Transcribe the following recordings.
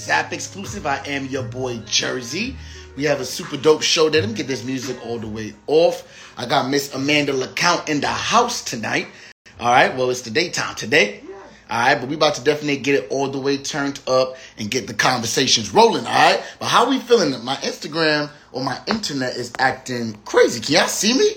Zap exclusive. I am your boy, Jersey. We have a super dope show. Let me get this music all the way off. I got Miss Amanda LaCount in the house tonight. All right, well, it's the daytime today. All right, but we about to definitely get it all the way turned up and get the conversations rolling. All right, but how we feeling? My Instagram or my internet is acting crazy. Can y'all see me?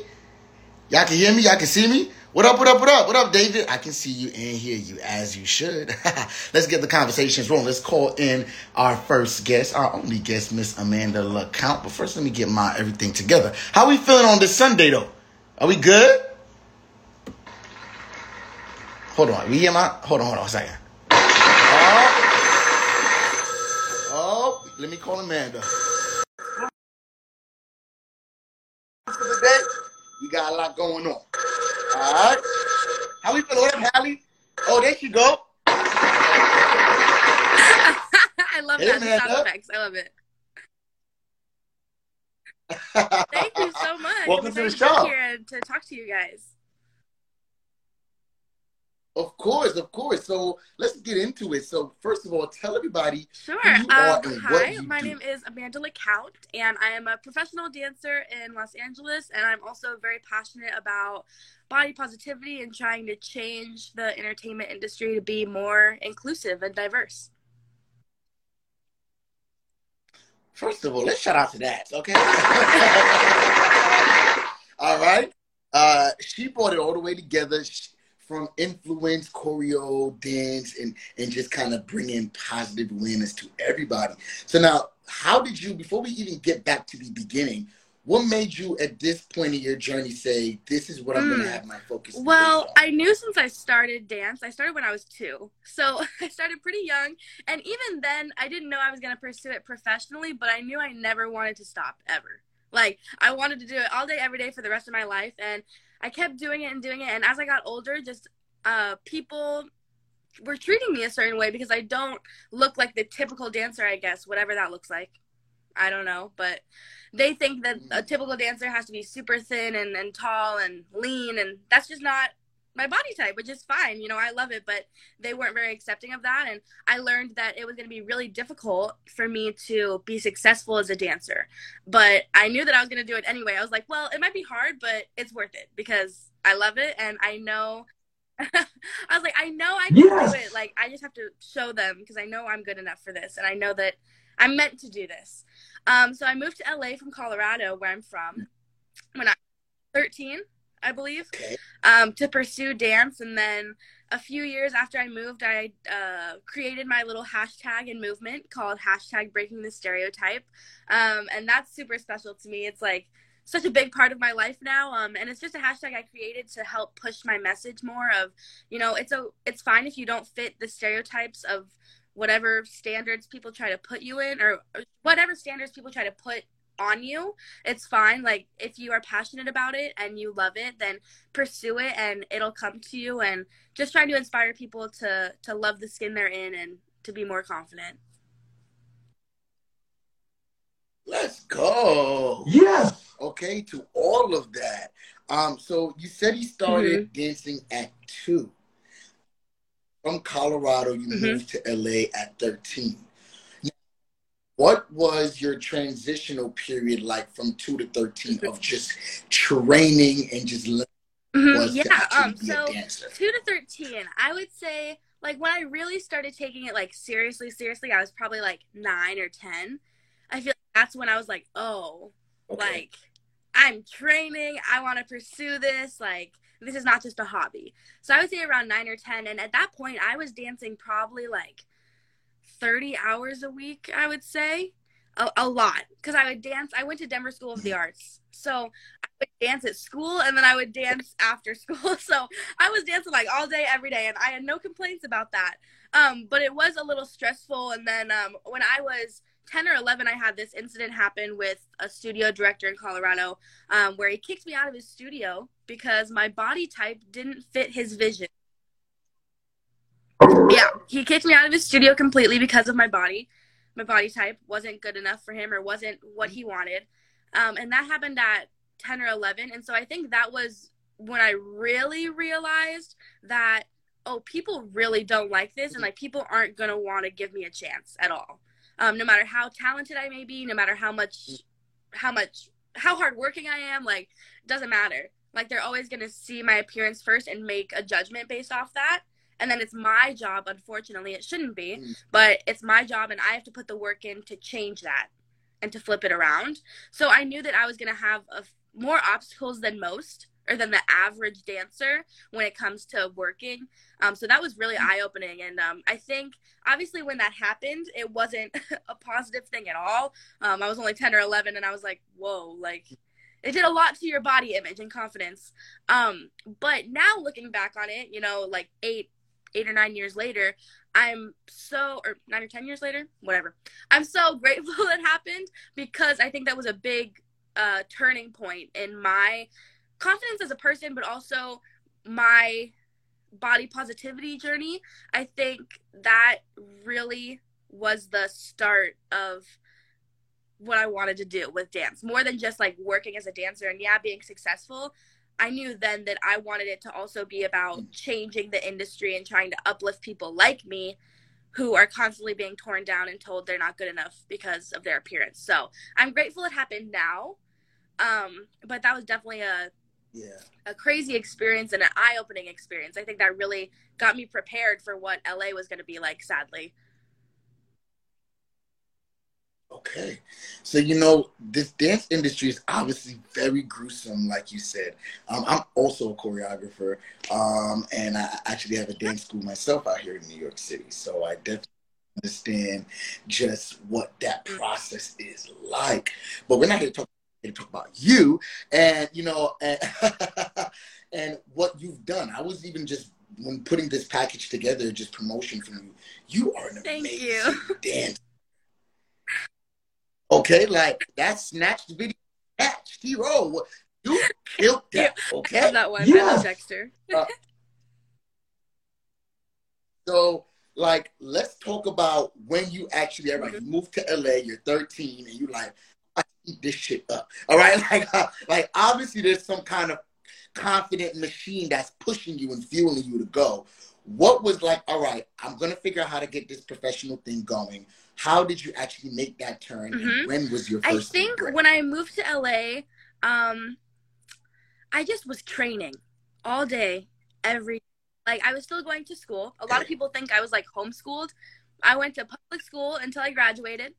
Y'all can hear me? Y'all can see me? What up, what up, what up? What up, David? I can see you and hear you as you should. Let's get the conversations rolling. Let's call in our first guest, our only guest, Miss Amanda LaCount. But first, let me get my everything together. How we feeling on this Sunday, though? Are we good? Hold on. We hear my... Hold on, hold on a second. Oh. Oh, let me call Amanda. For the day, we got a lot going on. All right. How we feeling? What up, Hallie? Oh, there you go. I love Hey, that. The sound effects. I love it. Thank you so much. Welcome to the show. here to talk to you guys. Of course, of course. So let's get into it. So first of all, tell everybody Sure. who you are Um, hi, my do. name is Amanda LaCount, and I am a professional dancer in Los Angeles, and I'm also very passionate about body positivity and trying to change the entertainment industry to be more inclusive and diverse. First of all, let's shout out to that, okay? all right. Uh, she brought it all the way together sh- from influence, choreo, dance, and and just kind of bringing positive awareness to everybody. So now, how did you? Before we even get back to the beginning, what made you at this point in your journey say, "This is what I'm going Mm. to have my focus"? Well, on"? I knew since I started dance, I started when I was two. So I started pretty young. And even then, I didn't know I was going to pursue it professionally, but I knew I never wanted to stop ever. Like, I wanted to do it all day, every day for the rest of my life. And I kept doing it and doing it. And as I got older, just uh, people were treating me a certain way because I don't look like the typical dancer, I guess, whatever that looks like. I don't know, but they think that a typical dancer has to be super thin and, and tall and lean, and that's just not my body type, which is fine. You know, I love it, but they weren't very accepting of that. And I learned that it was going to be really difficult for me to be successful as a dancer. But I knew that I was going to do it anyway. I was like, well, it might be hard, but it's worth it because I love it and I know. I was like, I know I can Yes. do it. Like, I just have to show them because I know I'm good enough for this, and I know that I'm meant to do this. Um, so I moved to LA from Colorado, where I'm from, when I was 13, I believe, Okay. um, to pursue dance. And then a few years after I moved, I uh, created my little hashtag and movement called hashtag breaking the stereotype. Um, and that's super special to me. It's like such a big part of my life now. Um, and it's just a hashtag I created to help push my message more of, you know, it's a it's fine if you don't fit the stereotypes of whatever standards people try to put you in or, or whatever standards people try to put on you it's fine like if you are passionate about it and you love it then pursue it and it'll come to you and just trying to inspire people to to love the skin they're in and to be more confident Let's go. Yes. okay to all of that um so you said you started Mm-hmm. dancing at two from colorado you Mhm. moved to la at 13 Now, what was your transitional period like from 2 to 13 of just training and just learning Mhm, to yeah um so 2 to 13 i would say like when i really started taking it like seriously seriously i was probably like 9 or 10 i feel like that's when i was like oh okay. like i'm training i want to pursue this like this is not just a hobby. So i would say around 9 or 10 and at that point i was dancing probably like 30 hours a week i would say a, a lot because I would dance. I went to Denver School of the Arts, so I would dance at school and then I would dance after school. So I was dancing like all day, every day, and I had no complaints about that. Um, but it was a little stressful. And then um, when I was 10 or 11, I had this incident happen with a studio director in Colorado um, where he kicked me out of his studio because my body type didn't fit his vision. Yeah, he kicked me out of his studio completely because of my body. My body type wasn't good enough for him or wasn't what he wanted. Um, and that happened at 10 or 11. And so I think that was when I really realized that, oh, people really don't like this. And like people aren't going to want to give me a chance at all. Um, no matter how talented I may be, no matter how much, how much, how hardworking I am, like, doesn't matter. Like they're always going to see my appearance first and make a judgment based off that and then it's my job unfortunately it shouldn't be mm. but it's my job and i have to put the work in to change that and to flip it around so i knew that i was going to have a, more obstacles than most or than the average dancer when it comes to working um, so that was really mm. eye-opening and um, i think obviously when that happened it wasn't a positive thing at all um, i was only 10 or 11 and i was like whoa like it did a lot to your body image and confidence um, but now looking back on it you know like eight eight or nine years later, I'm so, or nine or 10 years later, whatever. I'm so grateful it happened because I think that was a big uh, turning point in my confidence as a person, but also my body positivity journey. I think that really was the start of what I wanted to do with dance more than just like working as a dancer and yeah, being successful. I knew then that I wanted it to also be about changing the industry and trying to uplift people like me who are constantly being torn down and told they're not good enough because of their appearance. So I'm grateful it happened now. Um, but that was definitely a yeah. a crazy experience and an eye opening experience. I think that really got me prepared for what LA was going to be like, sadly. Okay. So, you know, this dance industry is obviously very gruesome, like you said. Um, I'm also a choreographer, um, and I actually have a dance school myself out here in New York City. So I definitely understand just what that process is like. But we're not here to talk, here to talk about you and, you know, and, and what you've done. I was even just when putting this package together, just promotion from you. You are an Thank amazing you. dancer. Okay, like that snatched video, snatched hero. You killed that. Okay, that one. Yeah. Dexter. uh, so, like, let's talk about when you actually, everybody, mm-hmm. you moved to LA. You're 13, and you like, I eat this shit up. All right, like, uh, like obviously, there's some kind of confident machine that's pushing you and fueling you to go. What was like? All right, I'm gonna figure out how to get this professional thing going how did you actually make that turn? Mm-hmm. when was your first? I think when I moved to LA, um, I just was training all day, every like I was still going to school. A lot of people think I was like homeschooled. I went to public school until I graduated.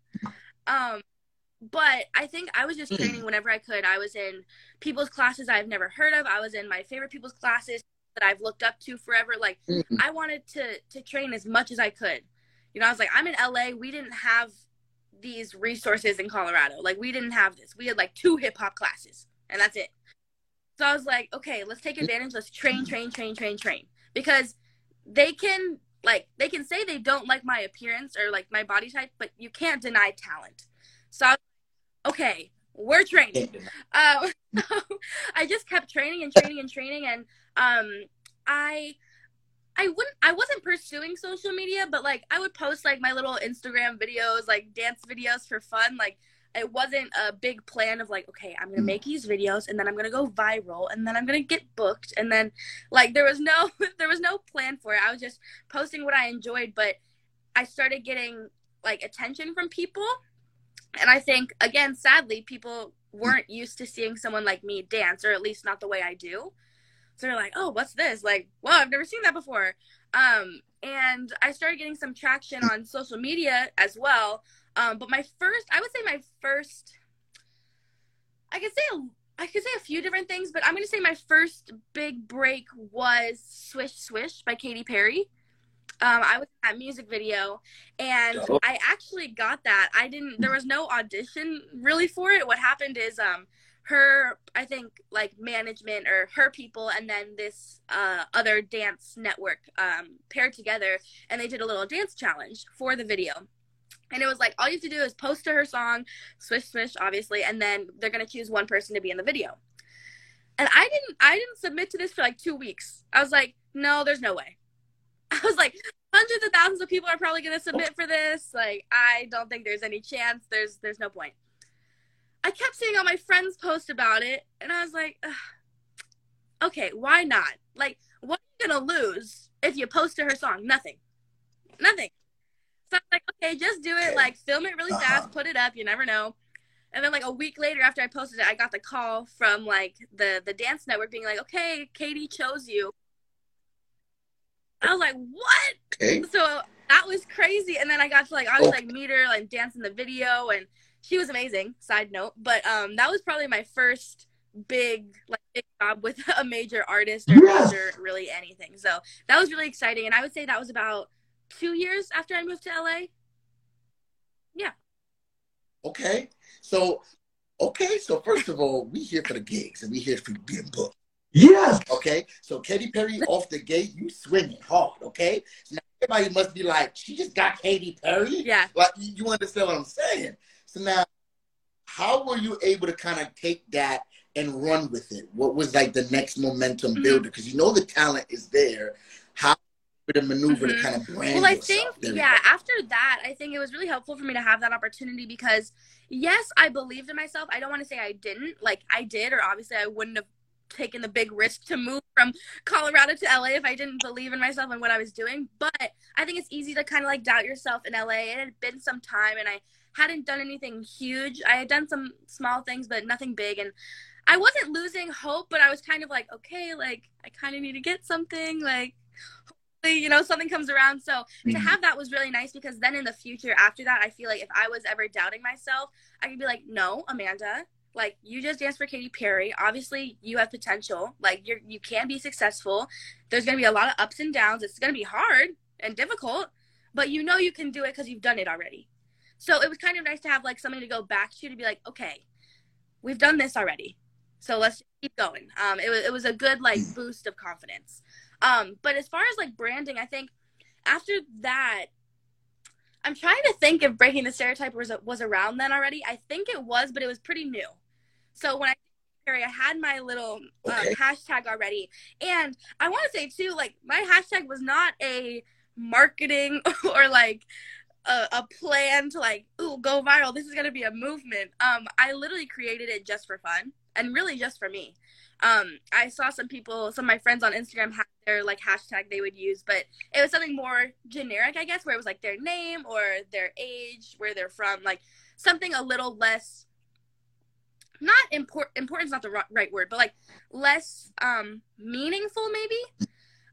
Um, but I think I was just mm. training whenever I could. I was in people's classes I've never heard of. I was in my favorite people's classes that I've looked up to forever. Like mm-hmm. I wanted to to train as much as I could you know, I was like, I'm in LA. We didn't have these resources in Colorado. Like, we didn't have this. We had like two hip hop classes, and that's it. So I was like, okay, let's take advantage. Let's train, train, train, train, train. Because they can, like, they can say they don't like my appearance or like my body type, but you can't deny talent. So I was like, okay, we're training. Um, I just kept training and training and training, and um, I I wouldn't I wasn't pursuing social media, but like I would post like my little Instagram videos, like dance videos for fun. Like it wasn't a big plan of like, okay, I'm gonna mm. make these videos and then I'm gonna go viral and then I'm gonna get booked and then like there was no there was no plan for it. I was just posting what I enjoyed, but I started getting like attention from people. And I think again, sadly, people weren't used to seeing someone like me dance, or at least not the way I do. So they're like, oh, what's this? Like, well, I've never seen that before. Um, and I started getting some traction on social media as well. Um, but my first, I would say my first, I could say a, I could say a few different things, but I'm gonna say my first big break was "Swish Swish" by Katy Perry. Um, I was in that music video, and Dope. I actually got that. I didn't. There was no audition really for it. What happened is, um, her, I think, like management or her people, and then this uh, other dance network um, paired together, and they did a little dance challenge for the video. And it was like all you have to do is post to her song, swish swish, obviously, and then they're gonna choose one person to be in the video. And I didn't, I didn't submit to this for like two weeks. I was like, no, there's no way. I was like, hundreds of thousands of people are probably gonna submit for this. Like, I don't think there's any chance. There's, there's no point. I kept seeing all my friends post about it, and I was like, Ugh. okay, why not? Like, what are you gonna lose if you post to her song? Nothing. Nothing. So I was like, okay, just do it. Like, film it really Uh-huh. fast, put it up. You never know. And then like a week later, after I posted it, I got the call from like the the dance network being like, okay, Katy chose you. I was like, what? Okay. So was crazy. And then I got to like obviously like meet her, like dance in the video, and she was amazing. Side note, but um, that was probably my first big like big job with a major artist or Yes. major really anything. So that was really exciting, and I would say that was about two years after I moved to LA. Yeah. Okay. So, okay. So first of all, we here for the gigs and we here for being booked. Yes. Okay. So Katy Perry off the gate, you swinging hard. Okay. Now everybody must be like, she just got Katy Perry. Yeah. Like you, understand what I'm saying? So now, how were you able to kind of take that and run with it? What was like the next momentum Mhm. builder? Because you know the talent is there. How to maneuver Mhm. to kind of brand Well, I think, yeah, after that, I think it was really helpful for me to have that opportunity because, yes, I believed in myself. I don't want to say I didn't. Like, I did, or obviously I wouldn't have taken the big risk to move from Colorado to LA if I didn't believe in myself and what I was doing. But I think it's easy to kind of like doubt yourself in LA. It had been some time and I hadn't done anything huge. I had done some small things, but nothing big. And I wasn't losing hope, but I was kind of like, okay, like, I kind of need to get something. Like, hopefully, you know, something comes around. So, to Mhm. have that was really nice because then in the future after that i feel like if i was ever doubting myself i could be like no amanda like you just danced for Katy Perry. Obviously, you have potential. Like you're you can be successful. There's gonna be a lot of ups and downs. It's gonna be hard and difficult, but you know you can do it because you've done it already. So it was kind of nice to have like something to go back to to be like, okay, we've done this already. So let's keep going. Um, it was it was a good like boost of confidence. Um, but as far as like branding, I think after that, I'm trying to think if breaking the stereotype was was around then already. I think it was, but it was pretty new. So when I I had my little um, Okay. hashtag already, and I want to say too, like my hashtag was not a marketing or like a, a plan to like ooh go viral. This is gonna be a movement. Um, I literally created it just for fun and really just for me. Um, I saw some people, some of my friends on Instagram had their like hashtag they would use, but it was something more generic, I guess, where it was like their name or their age, where they're from, like something a little less. Not important. Important's not the right word, but like less um meaningful, maybe.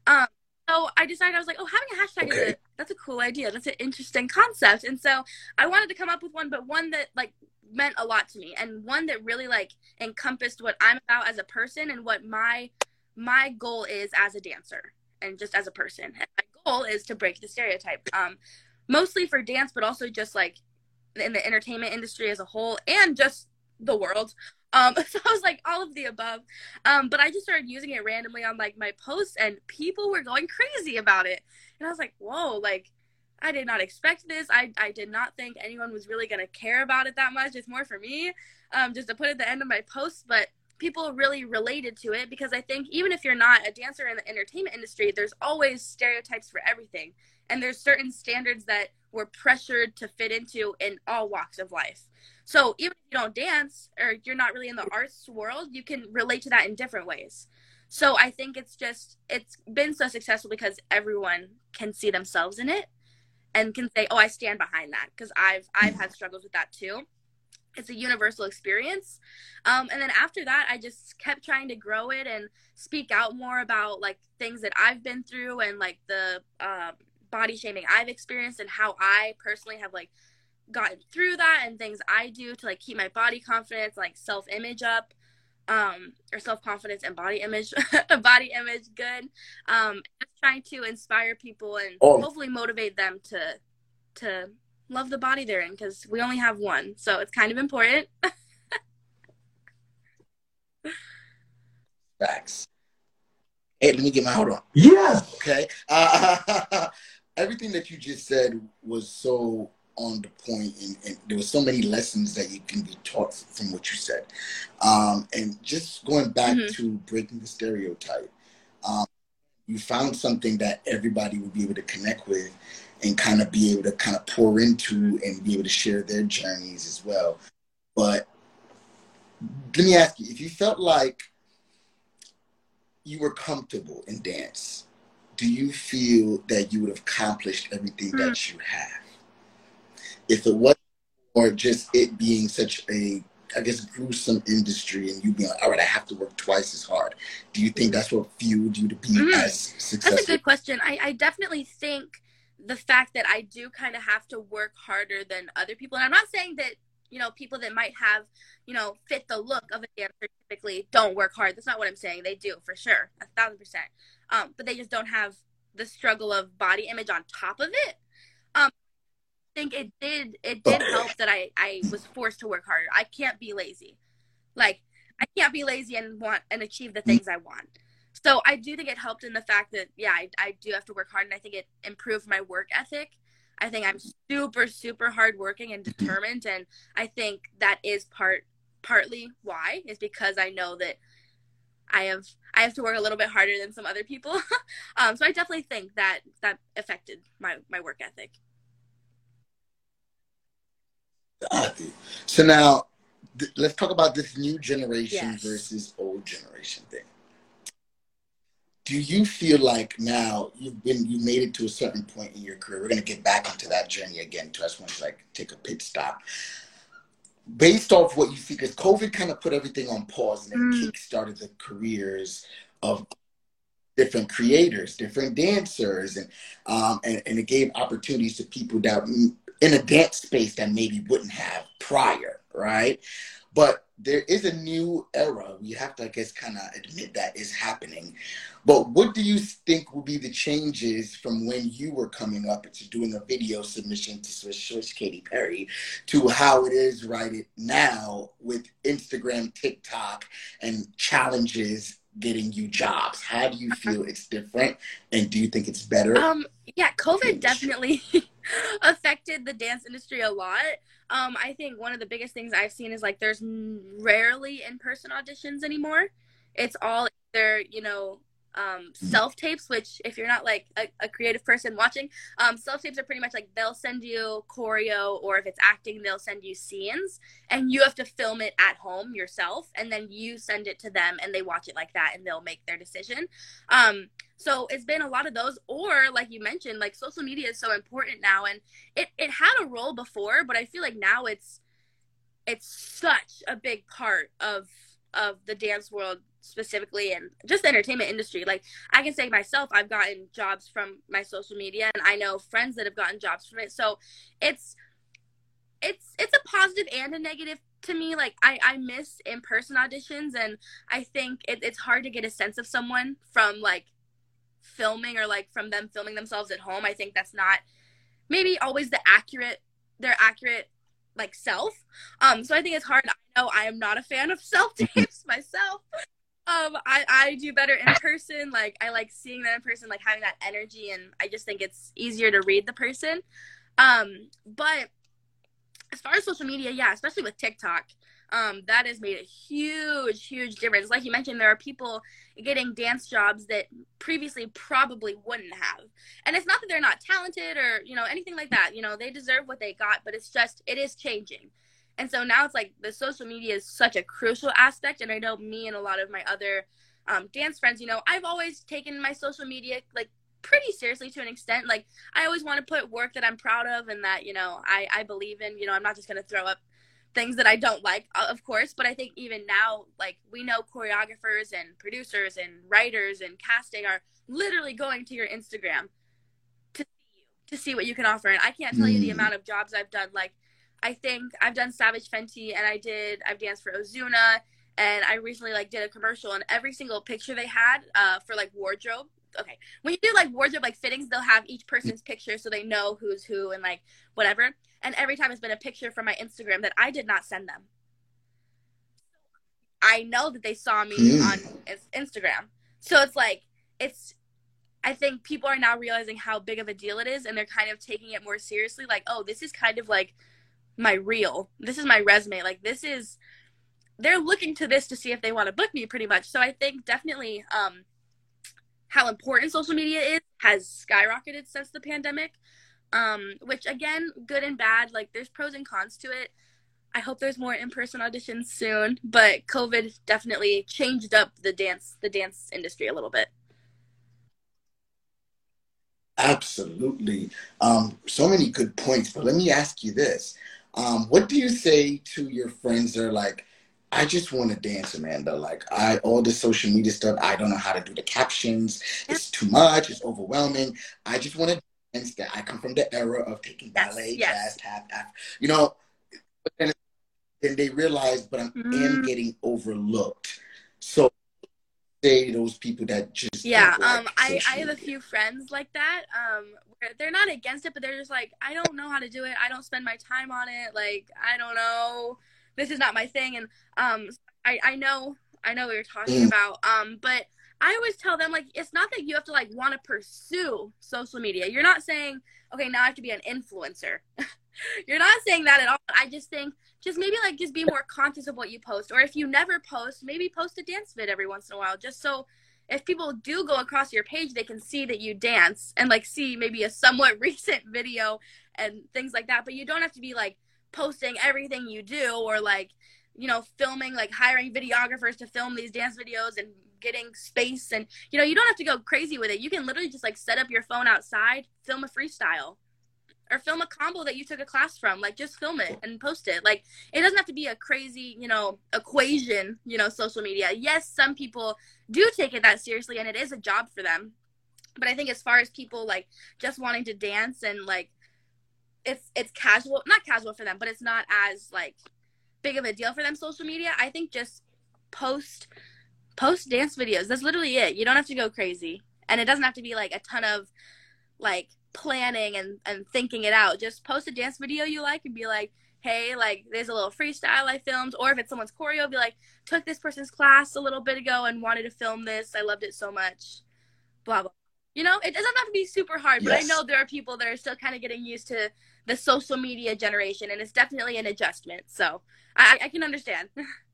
Um, so I decided I was like, oh, having a hashtag is a, that's a cool idea. That's an interesting concept, and so I wanted to come up with one, but one that like meant a lot to me, and one that really like encompassed what I'm about as a person and what my my goal is as a dancer and just as a person. And my goal is to break the stereotype, um, mostly for dance, but also just like in the entertainment industry as a whole and just the world. Um, so I was like all of the above. Um, but I just started using it randomly on like my posts, and people were going crazy about it. And I was like, whoa, like I did not expect this. I, I did not think anyone was really gonna care about it that much. It's more for me, um, just to put at the end of my posts, but people really related to it because I think even if you're not a dancer in the entertainment industry, there's always stereotypes for everything. And there's certain standards that we're pressured to fit into in all walks of life. So even if you don't dance or you're not really in the arts world, you can relate to that in different ways. So I think it's just it's been so successful because everyone can see themselves in it and can say, "Oh, I stand behind that" because I've I've had struggles with that too. It's a universal experience. Um, and then after that, I just kept trying to grow it and speak out more about like things that I've been through and like the um body shaming I've experienced and how I personally have like gotten through that and things I do to like keep my body confidence, like self image up. um, or self confidence and body image, body image good. Um, just trying to inspire people and Oh. hopefully motivate them to to love the body they're in because we only have one, so it's kind of important. Facts. Hey, let me get my hold on. Yes. Okay. Uh, everything that you just said was so on the point, and, and there were so many lessons that you can be taught from what you said. Um, and just going back Mhm. to breaking the stereotype, um, you found something that everybody would be able to connect with and kind of be able to kind of pour into and be able to share their journeys as well. But let me ask you if you felt like you were comfortable in dance, do you feel that you would have accomplished everything that you have? If it wasn't or just it being such a, I guess, gruesome industry and you being like, all right, I have to work twice as hard, do you think that's what fueled you to be Mhm. as successful? That's a good question. I, I definitely think the fact that I do kind of have to work harder than other people, and I'm not saying that you know people that might have you know fit the look of a dancer typically don't work hard. That's not what I'm saying. They do for sure, a thousand percent. Um, but they just don't have the struggle of body image on top of it. Um, think it did it did help that I I was forced to work harder. I can't be lazy, like I can't be lazy and want and achieve the things I want. So I do think it helped in the fact that yeah, I, I do have to work hard, and I think it improved my work ethic. I think I'm super super hardworking and determined, and I think that is part partly why is because I know that I have I have to work a little bit harder than some other people. um, so I definitely think that that affected my my work ethic. So now, th- let's talk about this new generation Yes. versus old generation thing. Do you feel like now you've been you made it to a certain point in your career? We're gonna get back onto that journey again. So I just want to like take a pit stop. Based off what you see, because COVID kind of put everything on pause and Mm. kick-started the careers of different creators, different dancers, and um, and, and it gave opportunities to people that mm, in a dance space that maybe wouldn't have prior, right? But there is a new era. We have to, I guess, kind of admit that is happening. But what do you think will be the changes from when you were coming up to doing a video submission to Swish Swish Katy Perry to how it is right now with Instagram, TikTok, and challenges getting you jobs? How do you feel it's different? And do you think it's better? Um, yeah, COVID definitely affected the dance industry a lot. Um, I think one of the biggest things I've seen is like there's rarely in person auditions anymore. It's all either, you know, um, self tapes, which if you're not like a, a creative person watching, um, self tapes are pretty much like they'll send you choreo, or if it's acting, they'll send you scenes, and you have to film it at home yourself, and then you send it to them, and they watch it like that, and they'll make their decision. Um, so it's been a lot of those, or like you mentioned, like social media is so important now, and it it had a role before, but I feel like now it's it's such a big part of of the dance world specifically and just the entertainment industry. Like i can say myself i've gotten jobs from my social media and i know friends that have gotten jobs from it. So it's it's it's a positive and a negative to me. Like i i miss in-person auditions and i think it, it's hard to get a sense of someone from like filming or like from them filming themselves at home. I think that's not maybe always the accurate their accurate like self. Um so i think it's hard. I know i am not a fan of self tapes myself um i i do better in person like i like seeing them in person like having that energy and i just think it's easier to read the person. Um but as far as social media yeah especially with tiktok um that has made a huge huge difference. Like you mentioned there are people getting dance jobs that previously probably wouldn't have. And it's not that they're not talented or you know anything like that. You know they deserve what they got but it's just it is changing and so now it's like the social media is such a crucial aspect and i know me and a lot of my other um, dance friends you know i've always taken my social media like pretty seriously to an extent like i always want to put work that i'm proud of and that you know i i believe in you know i'm not just going to throw up things that I don't like, of course. But I think even now, like we know choreographers and producers and writers and casting are literally going to your Instagram to see you, to see what you can offer. And I can't tell you the Mm. amount of jobs I've done. Like I think I've done Savage Fenty and I did I've danced for Ozuna and I recently like did a commercial, and every single picture they had uh, for like wardrobe. Okay, when you do like wardrobe like fittings, they'll have each person's picture so they know who's who and like whatever. And every time it's been a picture from my Instagram that I did not send them. I know that they saw me Mm. on Instagram, so it's like it's. I think people are now realizing how big of a deal it is, and they're kind of taking it more seriously. Like, oh, this is kind of like my reel. This is my resume. Like, this is they're looking to this to see if they want to book me pretty much so i think definitely um how important social media is has skyrocketed since the pandemic um which again good and bad like there's pros and cons to it i hope there's more in-person auditions soon but covid definitely changed up the dance the dance industry a little bit Absolutely. Um, so many good points, but let me ask you this. Um, what do you say to your friends that are like, I just want to dance, Amanda. Like I all the social media stuff, I don't know how to do the captions. It's too much, it's overwhelming. I just want to dance that I come from the era of taking ballet, yes. jazz, tap, tap. You know, but then, then they realize, but I am Mm. getting overlooked. So say those people that just yeah like um i i have a few friends like that um where they're not against it but they're just like i don't know how to do it. I don't spend my time on it. Like i don't know. This is not my thing. And um i i know i know what you're talking Mm. about. Um but i always tell them like it's not that you have to like want to pursue social media. You're not saying okay now i have to be an influencer you're not saying that at all. I just think just maybe like just be more conscious of what you post. Or if you never post maybe post a dance vid every once in a while just so if people do go across your page they can see that you dance and like see maybe a somewhat recent video and things like that. But you don't have to be like posting everything you do or like you know filming like hiring videographers to film these dance videos and getting space and you know you don't have to go crazy with it. You can literally just like set up your phone outside film a freestyle or film a combo that you took a class from like just film it and post it. Like it doesn't have to be a crazy you know equation you know social media. Yes some people do take it that seriously and it is a job for them. But i think as far as people like just wanting to dance and like it's it's casual not casual for them but it's not as like big of a deal for them social media i think just post post dance videos. That's literally it. You don't have to go crazy. And it doesn't have to be like a ton of like planning and and thinking it out. Just post a dance video you like and be like hey like there's a little freestyle i filmed. Or if it's someone's choreo be like took this person's class a little bit ago and wanted to film this. I loved it so much. Blah blah. You know it doesn't have to be super hard but i know there are people that are still kind of getting used to the social media generation and it's definitely an adjustment. So i i can understand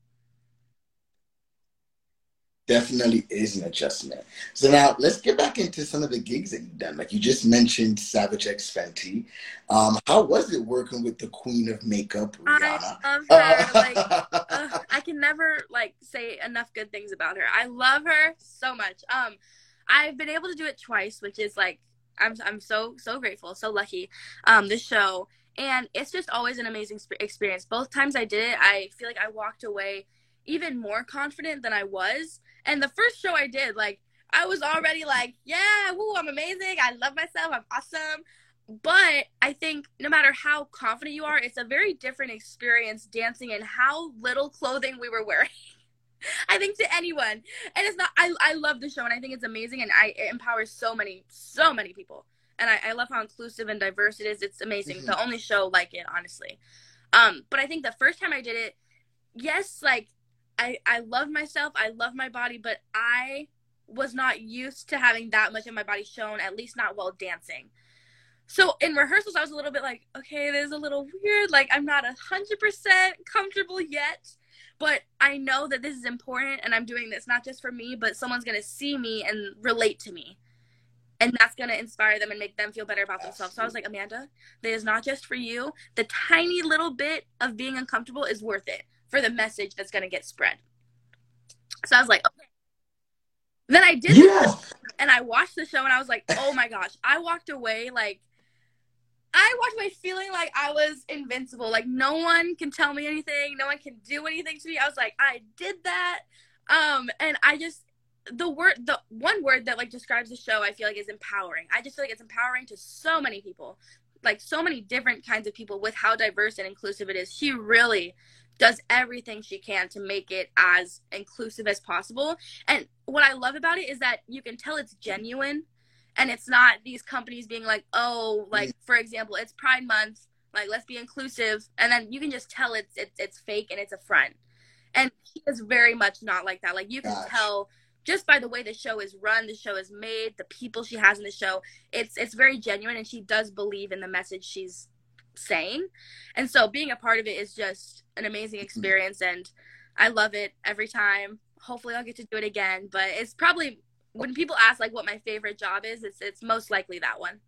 definitely is an adjustment. So now let's get back into some of the gigs that you've done. Like you just mentioned Savage X Fenty. Um, how was it working with the Queen of Makeup, Rihanna? i love her like Ugh, I can never like say enough good things about her. I love her so much. Um, I've been able to do it twice, which is like I'm I'm so so grateful, so lucky. Um, this show, and it's just always an amazing sp- experience. Both times I did it, I feel like I walked away even more confident than I was. And the first show I did, like I was already like, yeah, woo, I'm amazing. I love myself. I'm awesome. But I think no matter how confident you are, it's a very different experience dancing in how little clothing we were wearing. I think to anyone. And it's not I I love the show and I think it's amazing and I it empowers so many, so many people. And I, I love how inclusive and diverse it is. It's amazing. Mhm. The only show like it, honestly. Um, but I think the first time I did it, yes, like I I love myself, I love my body, but I was not used to having that much of my body shown, at least not while dancing. So in rehearsals, I was a little bit like, okay, this is a little weird. Like I'm not a hundred percent comfortable yet, but I know that this is important, and I'm doing this not just for me, but someone's gonna see me and relate to me, and that's gonna inspire them and make them feel better about themselves. So I was like, Amanda, this is not just for you. The tiny little bit of being uncomfortable is worth it for the message that's gonna get spread. So I was like, okay. Then I did Yes. and I watched the show and I was like, oh my gosh. I walked away like I walked away feeling like I was invincible. Like no one can tell me anything, no one can do anything to me. I was like, I did that. Um and I just the word the one word that like describes the show I feel like is empowering. I just feel like it's empowering to so many people. Like so many different kinds of people with how diverse and inclusive it is. She really does everything she can to make it as inclusive as possible. And what I love about it is that you can tell it's genuine and it's not these companies being like, oh, like for example, it's Pride Month, like let's be inclusive, and then you can just tell it's it's, it's fake and it's a front. And she is very much not like that. Like you can Gosh. tell just by the way the show is run, the show is made, the people she has in the show, it's it's very genuine and she does believe in the message she's saying. And so being a part of it is just an amazing experience and I love it every time. Hopefully I'll get to do it again, but it's probably when people ask like what my favorite job is, it's it's most likely that one.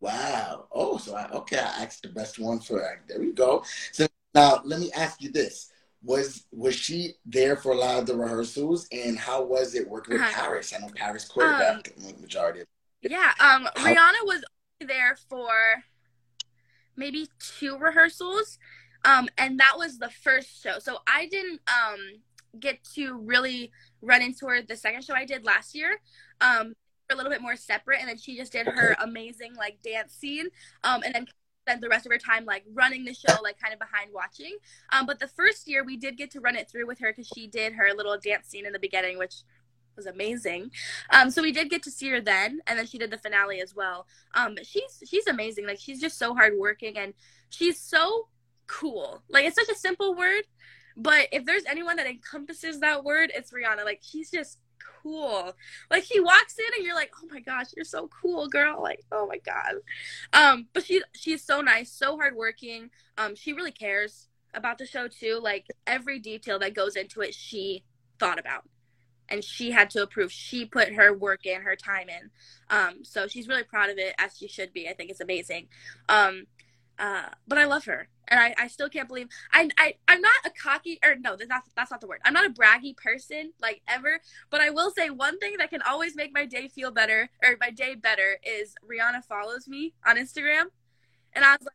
Wow. Oh, so I, okay, I asked the best one for there we go. So now let me ask you this. Was was she there for a lot of the rehearsals and how was it working with Uh-huh. Parris? I know Parris choreographed the majority of Yeah, um Rihanna was there for maybe two rehearsals. Um and that was the first show. So I didn't um get to really run into her the second show I did last year. Um a little bit more separate and then she just did her amazing like dance scene. Um and then spent the rest of her time like running the show like kind of behind watching. Um but the first year we did get to run it through with her cuz she did her little dance scene in the beginning which was amazing. Um, so we did get to see her then, and then she did the finale as well. Um, she's she's amazing. Like she's just so hardworking, and she's so cool. Like it's such a simple word, but if there's anyone that encompasses that word, it's Rihanna. Like she's just cool. Like she walks in, and you're like, oh my gosh, you're so cool, girl. Like oh my god. Um, but she she's so nice, so hardworking. Um, she really cares about the show too. Like every detail that goes into it, she thought about and she had to approve. She put her work in, her time in. Um, so she's really proud of it, as she should be. I think it's amazing. Um, uh, but I love her, and I, I still can't believe I, I I'm not a cocky or no, that's not that's not the word. I'm not a braggy person like ever. But I will say one thing that can always make my day feel better or my day better is Rihanna follows me on Instagram, and I was like,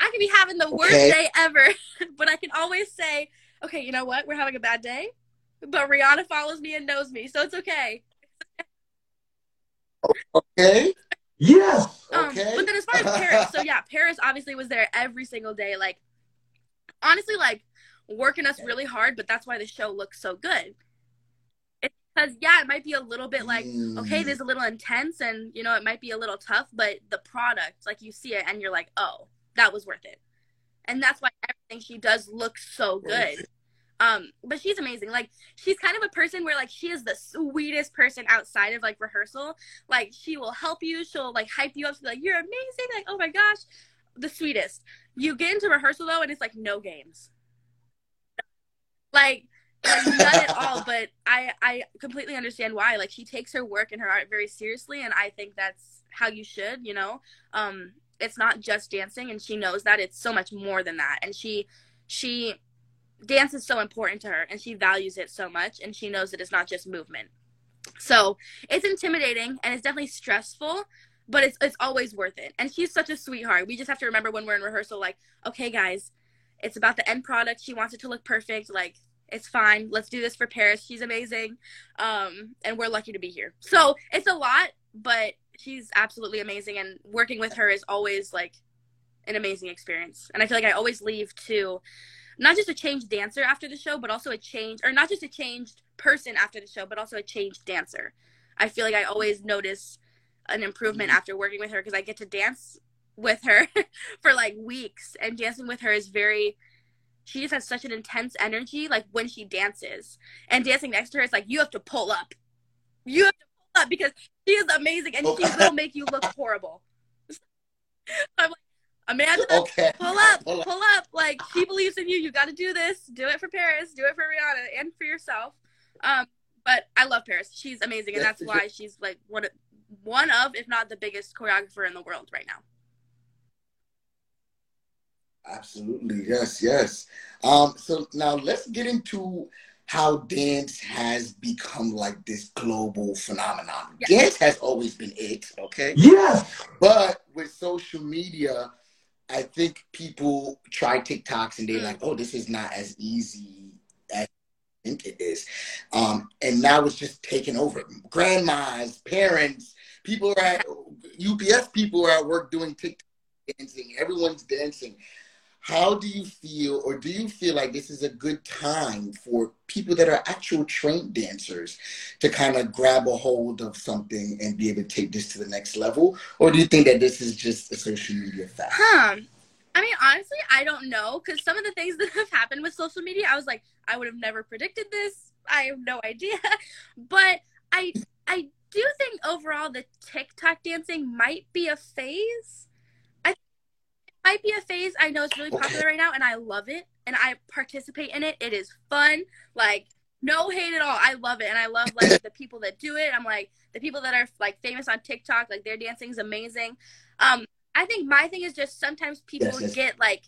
I could be having the worst Okay. day ever, but I can always say, okay, you know what? We're having a bad day but Rihanna follows me and knows me, so it's okay. Okay. Yes. Um, Okay. But then as far as Parris, so yeah, Parris obviously was there every single day. Like, honestly, like working us really hard, but that's why the show looks so good. It's because yeah, it might be a little bit like Mm. okay, there's a little intense, and you know it might be a little tough, but the product, like you see it, and you're like, oh, that was worth it, and that's why everything she does looks so good. Um, but she's amazing. Like she's kind of a person where like she is the sweetest person outside of like rehearsal. Like she will help you. She'll like hype you up. She'll be like, "You're amazing!" Like, oh my gosh, the sweetest. You get into rehearsal though, and it's like no games. Like, like none at all. But I I completely understand why. Like she takes her work and her art very seriously, and I think that's how you should. You know, um, it's not just dancing, and she knows that. It's so much more than that, and she she dance is so important to her and she values it so much and she knows that it's not just movement. So it's intimidating and it's definitely stressful but it's it's always worth it. And she's such a sweetheart. We just have to remember when we're in rehearsal like okay guys it's about the end product. She wants it to look perfect. Like it's fine. Let's do this for parris. She's amazing. Um and we're lucky to be here. So it's a lot but she's absolutely amazing and working with her is always like an amazing experience. And i feel like i always leave too not just a changed dancer after the show, but also a change, or not just a changed person after the show, but also a changed dancer. I feel like I always notice an improvement mm-hmm. after working with her because I get to dance with her for like weeks, and dancing with her is very. She just has such an intense energy, like when she dances, and dancing next to her, is like you have to pull up, you have to pull up because she is amazing, and she oh. will make you look horrible. I'm like, Amanda, Okay. pull up, Pull pull up. up. Like she believes in you. You got to do this. Do it for Parris. Do it for Rihanna and for yourself. Um, but I love Parris. She's amazing, and that's why she's like one of, one of, if not the biggest choreographer in the world right now. Absolutely, yes, yes. Um, so now let's get into how dance has become like this global phenomenon. Yeah. Dance has always been it, okay? Yes. But with social media, I think people try TikToks and they're Mm. like, oh, this is not as easy as I think it is. Um, and now it's just taking over. Grandmas, parents, people are at UPS people are at work doing TikTok dancing. Everyone's dancing. How do you feel, or do you feel like this is a good time for people that are actual trained dancers to kind of grab a hold of something and be able to take this to the next level? Or do you think that this is just a social media fact? Huh. I mean, honestly, I don't know because some of the things that have happened with social media, I was like, I would have never predicted this. I have no idea. But I, I do think overall the TikTok dancing might be a phase. I it might be a phase. I know it's really popular right now, and I love it, and I participate in it. It is fun. Like no hate at all. I love it, and I love like the people that do it. I'm like the people that are like famous on TikTok. Like their dancing is amazing. Um, I think my thing is just sometimes people Yes, yes. get like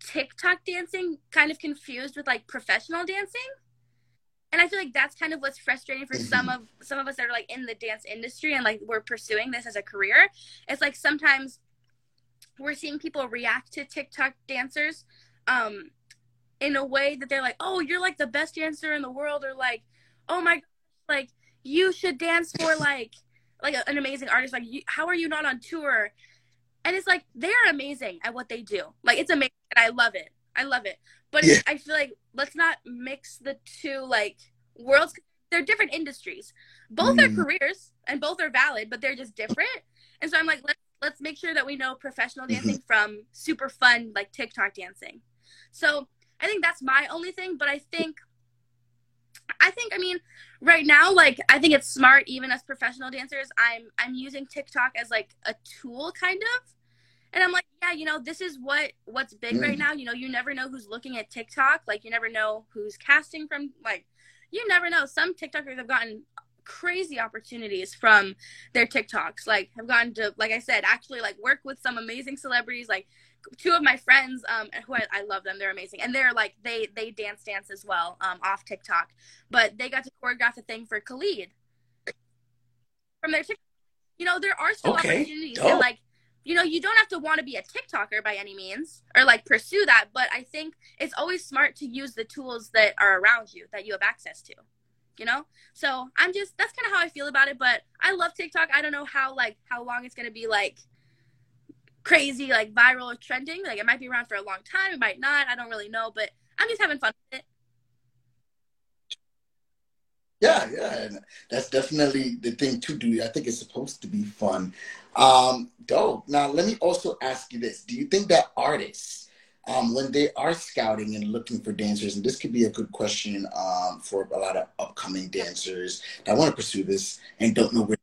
TikTok dancing kind of confused with like professional dancing. And I feel like that's kind of what's frustrating for some of some of us that are like in the dance industry and like we're pursuing this as a career. It's like sometimes we're seeing people react to TikTok dancers um in a way that they're like, "Oh, you're like the best dancer in the world," or like, "Oh my, gosh, like you should dance for like like an amazing artist. Like, you, how are you not on tour?" And it's like they are amazing at what they do. Like it's amazing, and I love it. I love it. But Yeah. I feel like let's not mix the two like worlds. They're different industries. Both Mm. are careers, and both are valid, but they're just different. And so I'm like, let's let's make sure that we know professional Mm-hmm. dancing from super fun like TikTok dancing. So I think that's my only thing. But I think, I think, I mean, right now, like I think it's smart, even as professional dancers. I'm I'm using TikTok as like a tool, kind of. And I'm like, yeah, you know, this is what what's big right Mm. now. You know, you never know who's looking at TikTok. Like, you never know who's casting from. Like, you never know. Some TikTokers have gotten crazy opportunities from their TikToks. Like, have gone to, like I said, actually like work with some amazing celebrities. Like, two of my friends, um, who I, I love them, they're amazing, and they're like they they dance dance as well, um, off TikTok. But they got to choreograph a thing for Khalid from their TikTok. You know, there are still Okay, opportunities, dope. and like you know, you don't have to want to be a TikToker by any means or like pursue that, but I think it's always smart to use the tools that are around you that you have access to. You know? So I'm just that's kind of how I feel about it, but I love TikTok. I don't know how like how long it's gonna be like crazy, like viral or trending. Like it might be around for a long time, it might not, I don't really know, but I'm just having fun with it. Yeah, yeah, and that's definitely the thing to do. I think it's supposed to be fun. Um, dope. Now, let me also ask you this: Do you think that artists, um, when they are scouting and looking for dancers, and this could be a good question um, for a lot of upcoming dancers that want to pursue this and don't know where to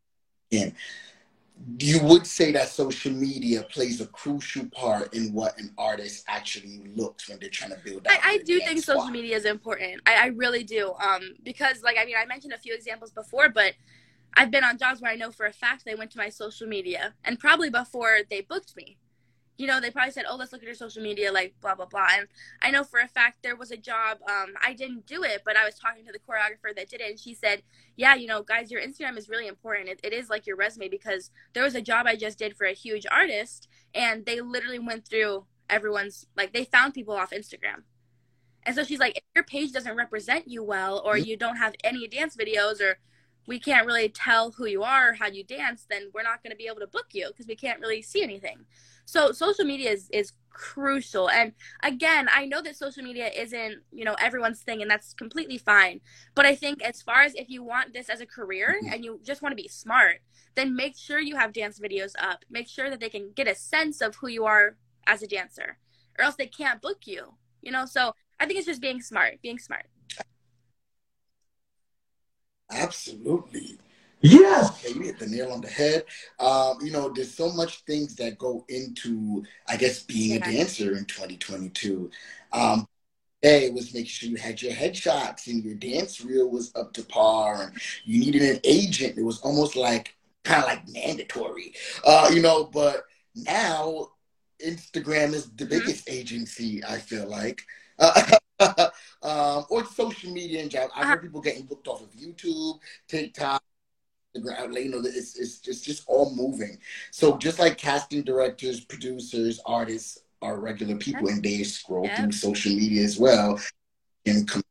begin, you would say that social media plays a crucial part in what an artist actually looks when they're trying to build out. I, I do think social media is important. I, I really do. Um, because like I mean, I mentioned a few examples before, but I've been on jobs where I know for a fact they went to my social media, and probably before they booked me. You know, they probably said, "Oh, let's look at your social media," like blah blah blah. And I know for a fact there was a job. Um, I didn't do it, but I was talking to the choreographer that did it, and she said, "Yeah, you know, guys, your Instagram is really important. It, it is like your resume because there was a job I just did for a huge artist, and they literally went through everyone's like they found people off Instagram." And so she's like, if your page doesn't represent you well, or you don't have any dance videos, or we can't really tell who you are or how you dance, then we're not going to be able to book you because we can't really see anything. So social media is, is crucial. And again, I know that social media isn't, you know, everyone's thing and that's completely fine. But I think as far as if you want this as a career mm-hmm. and you just want to be smart, then make sure you have dance videos up. Make sure that they can get a sense of who you are as a dancer or else they can't book you. You know, so I think it's just being smart, being smart. Absolutely. Yes. Okay, you hit the nail on the head. Um, you know, there's so much things that go into, I guess, being a dancer in 2022. Um, A was making sure you had your headshots and your dance reel was up to par, and you needed an agent. It was almost like kind of like mandatory, uh, you know. But now Instagram is the Mhm. biggest agency. I feel like. Uh, um, or social media in general. I've heard people getting booked off of YouTube, TikTok, Instagram. like, You know, it's it's just just all moving. So just like casting directors, producers, artists are regular people, and they scroll Yep. through social media as well. And com-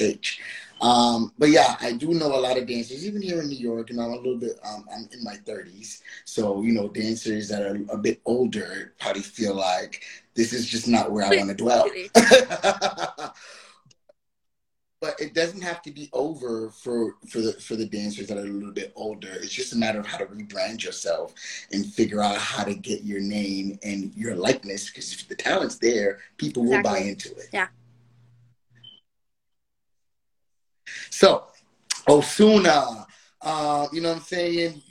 H. Um, but yeah, I do know a lot of dancers, even here in New York. and I'm a little bit, um, I'm in my 30s. So, you know, dancers that are a bit older probably feel like this is just not where I want to dwell. but it doesn't have to be over for for the for the dancers that are a little bit older. It's just a matter of how to rebrand yourself and figure out how to get your name and your likeness. Because if the talent's there, people exactly. will buy into it. Yeah. So, Ozuna uh, you know what I'm saying?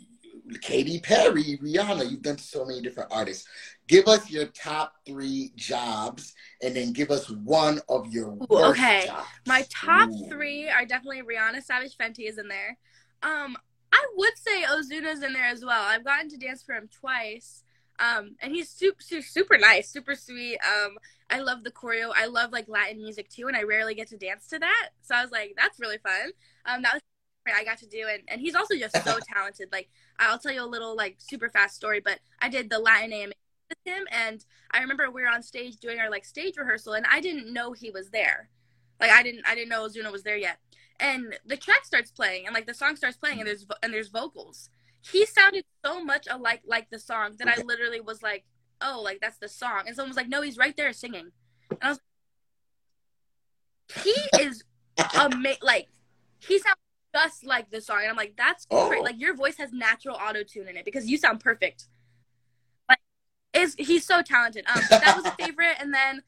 Katy Perry, Rihanna, you've done so many different artists. Give us your top three jobs and then give us one of your Ooh, Okay. Jobs. My top Ooh. three are definitely Rihanna, Savage Fenty is in there. Um, I would say Ozuna's in there as well. I've gotten to dance for him twice. Um, and he's super, super, super nice, super sweet. Um, I love the choreo. I love like Latin music too, and I rarely get to dance to that. So I was like, that's really fun. Um, that was I got to do, and and he's also just so talented. Like I'll tell you a little like super fast story, but I did the Latin AMA with him, and I remember we were on stage doing our like stage rehearsal, and I didn't know he was there. Like I didn't I didn't know Ozuna was there yet. And the track starts playing, and like the song starts playing, and there's and there's vocals. He sounded so much alike like the song that I literally was like, oh, like that's the song. And someone was like, no, he's right there singing. And I was, like, he is amazing. Like he sounds just like the song, and I'm like, that's oh. great. Like your voice has natural auto tune in it because you sound perfect. Is he's so talented. Um, that was a favorite, and then,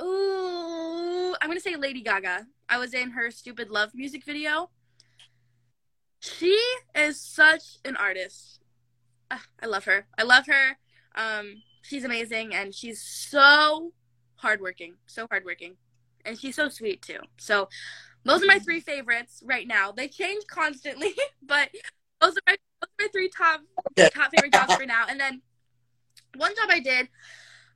ooh, I'm gonna say Lady Gaga. I was in her "Stupid Love" music video. She is such an artist. Uh, I love her. I love her. Um, she's amazing, and she's so hardworking, so hardworking, and she's so sweet too. So those are my three favorites right now. They change constantly, but those are my, those are my three top top favorite jobs for now. And then one job I did,